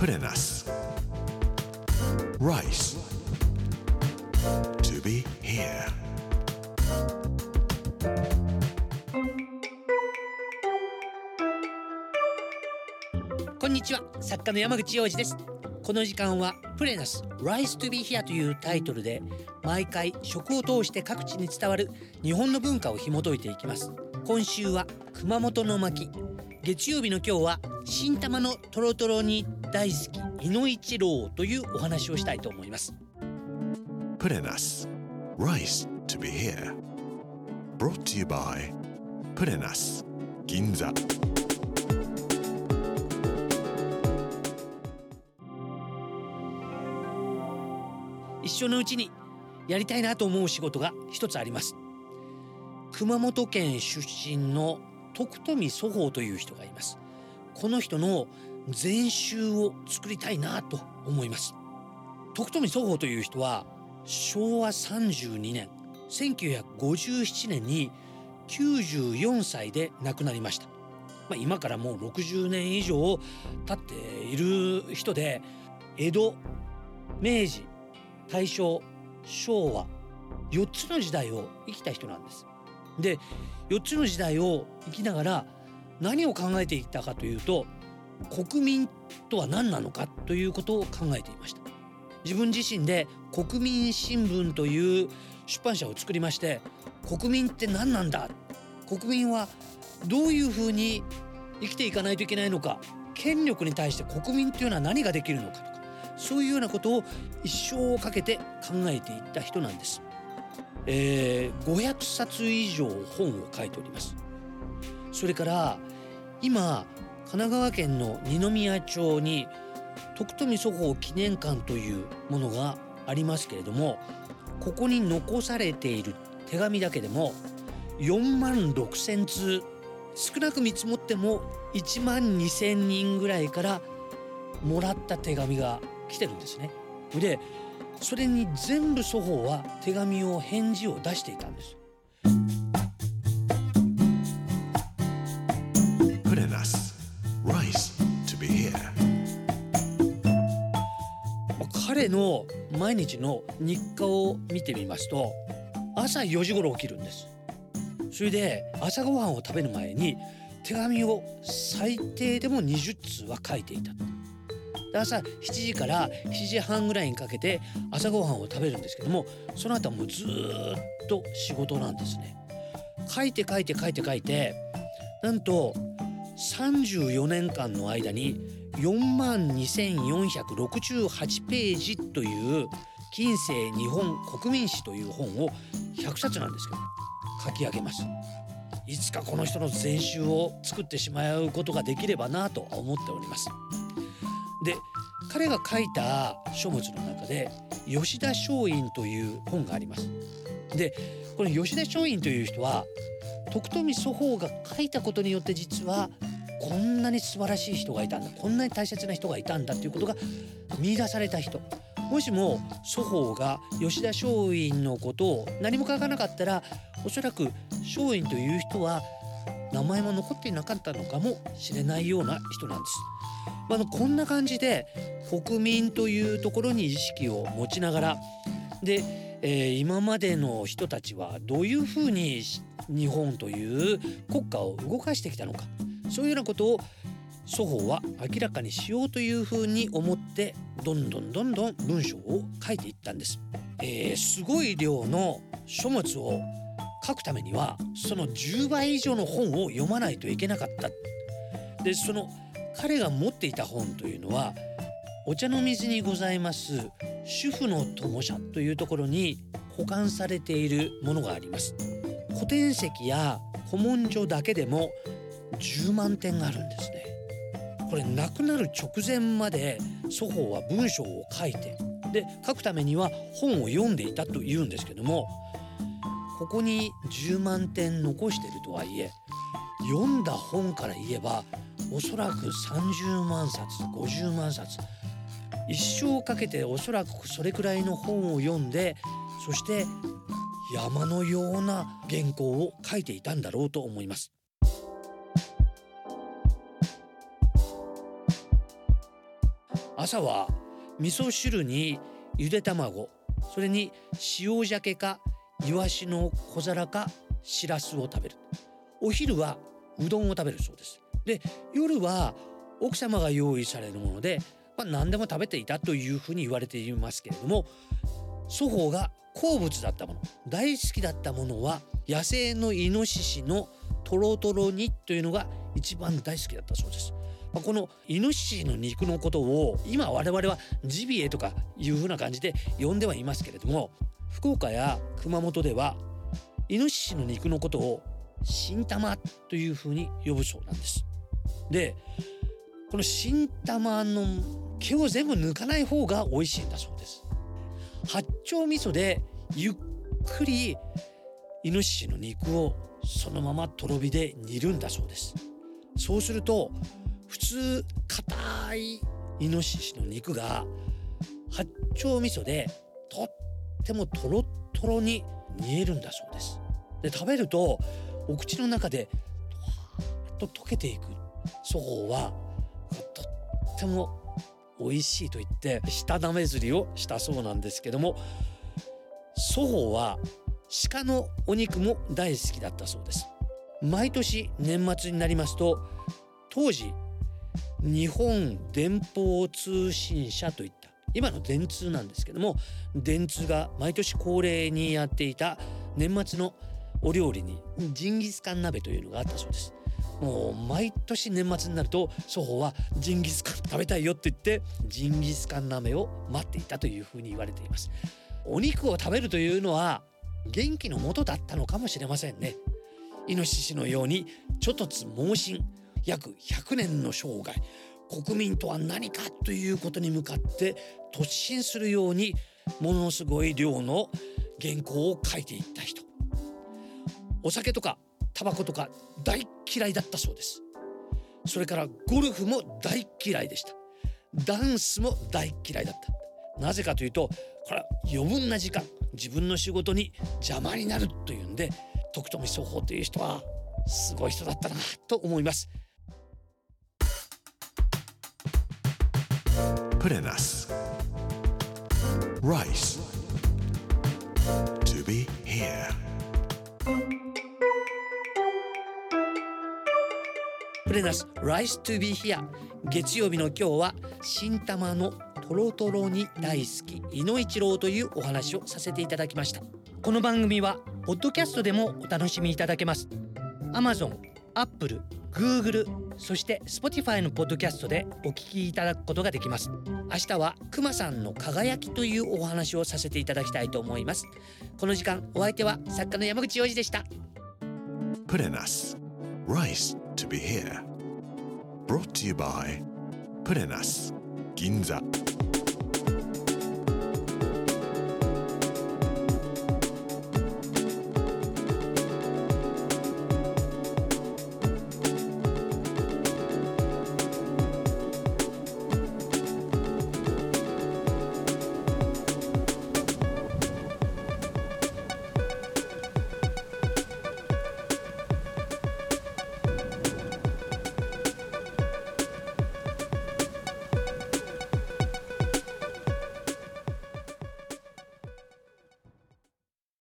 Put in us. Rice. To be here. こんにちは作家の山口洋二ですこの時間はプレナス Rise to be here というタイトルで毎回食を通して各地に伝わる日本の文化を紐解いていきます今週は熊本の巻月曜日の今日は新玉のトロトロに大好き井野一郎というお話をしたいと思います Put in us. Rice to be here. Brought to you by Put in us. Ginza. 一生のうちにやりたいなと思う仕事が一つあります熊本県出身の徳富祖宝という人がいますこの人の全集を作りたいなと思います徳富祖宝という人は昭和32年1957年に94歳で亡くなりました、まあ、今からもう60年以上経っている人で江戸明治大正昭和4つの時代を生きた人なんです。で4つの時代を生きながら何を考えていったかというと国民とは何なのかということを考えていました自分自身で国民新聞という出版社を作りまして国民って何なんだ？国民はどういうふうに生きていかないといけないのか？権力に対して国民というのは何ができるのかとかそういうようなことを一生をかけて考えていった人なんです。えー、500冊以上本を書いております。それから今神奈川県の二宮町に徳富祖宝記念館というものがありますけれどもここに残されている手紙だけでも4万6千通少なく見積もっても1万2千人ぐらいからもらった手紙が来てるんですね。でそれに全部祖宝は手紙を返事を出していたんです。彼の毎日の日課を見てみますと朝4時頃起きるんです。それで朝ごはんを食べる前に手紙を最低でも20通は書いていた。朝7時から7時半ぐらいにかけて朝ごはんを食べるんですけどもその後はもうずっと仕事なんですね。書いて書いて書いて書いてなんと34年間の間に4万2468ページという近世日本国民史という本を100冊なんですけど書き上げます。いつかこの人の全集を作ってしまうことができればなと思っております。で彼が書いた書物の中で吉田松陰という本があります。でこの吉田松陰という人は徳富祖宝が書いたことによって実はこんなに素晴らしい人がいたんだ。こんなに大切な人がいたんだということが見出された人。もしも祖宝が吉田松陰のことを何も書かなかったらおそらく松陰という人は名前も残っていなかったのかもしれないような人なんです。まあのこんな感じで国民というところに意識を持ちながらで、えー今までの人たちはどういうふうに日本という国家を動かしてきたのか。そういうようなことを祖宝は明らかにしようというふうに思ってどんどんどんどん文章を書いていったんです。えーすごい量の書物を書くためにはその10倍以上の本を読まないといけなかった。でその彼が持っていた本というのはお茶の水にございます主婦の友社というところに保管されているものがあります古典籍や古文書だけでも10万点があるんですねこれ亡くなる直前まで祖宝は文章を書いてで書くためには本を読んでいたというんですけどもここに10万点残してるとはいえ読んだ本から言えばおそらく30万冊50万冊一生かけておそらくそれくらいの本を読んでそして山のような原稿を書いていたんだろうと思います。朝は味噌汁にゆで卵それに塩鮭かイワシの小皿かしらすを食べるお昼はうどんを食べるそうですで夜は奥様が用意されるもので、まあ、何でも食べていたというふうに言われていますけれども祖母が好物だったもの大好きだったものは野生のイノシシのトロトロ煮というのが一番大好きだったそうです。このイノシシの肉のことを今我々はジビエとかいうふうな感じで呼んではいますけれども福岡や熊本ではイノシシの肉のことを新玉というふうに呼ぶそうなんです。でこの新玉の毛を全部抜かない方が美味しいんだそうです。八丁味噌でゆっくりイノシシの肉をそのままとろ火で煮るんだそうですそうすると普通硬いイノシシの肉が八丁味噌でとってもとろとろに煮えるんだそうです。で食べるとお口の中でと溶けていく祖母はとっても美味しいと言って舌なめずりをしたそうなんですけども祖母は鹿のお肉も大好きだったそうです。毎年年末になりますと当時日本電報通信社といった今の電通なんですけども電通が毎年恒例にやっていた年末のお料理にジンギスカン鍋というのがあったそうです。もう毎年年末になると祖母はジンギスカン食べたいよって言ってジンギスカン鍋を待っていたというふうに言われています。お肉を食べるというのは元気のもとだったのかもしれませんね。イノシシのようにちょとつ猛進。約100年の生涯国民とは何かということに向かって突進するようにものすごい量の原稿を書いていった人。お酒とかタバコとか大嫌いだったそうです。それからゴルフも大嫌いでした。ダンスも大嫌いだった。なぜかというとこれは余分な時間自分の仕事に邪魔になるというんで徳富双方という人はすごい人だったなと思います。プレナス。Rice. To be here. プレナス。Rice to be here. 月曜日の今日は新玉のトロトロに大好き井野一郎というお話をさせていただきました。この番組はポッドキャストでもお楽しみいただけます。Amazon、Apple、Google そして Spotify のポッドキャストでお聞きいただくことができます。明日はくまさんの輝きというお話をさせていただきたいと思います。この時間お相手は作家の山口洋二でした。プレナス Rice to be here. Brought to you by プレナス銀座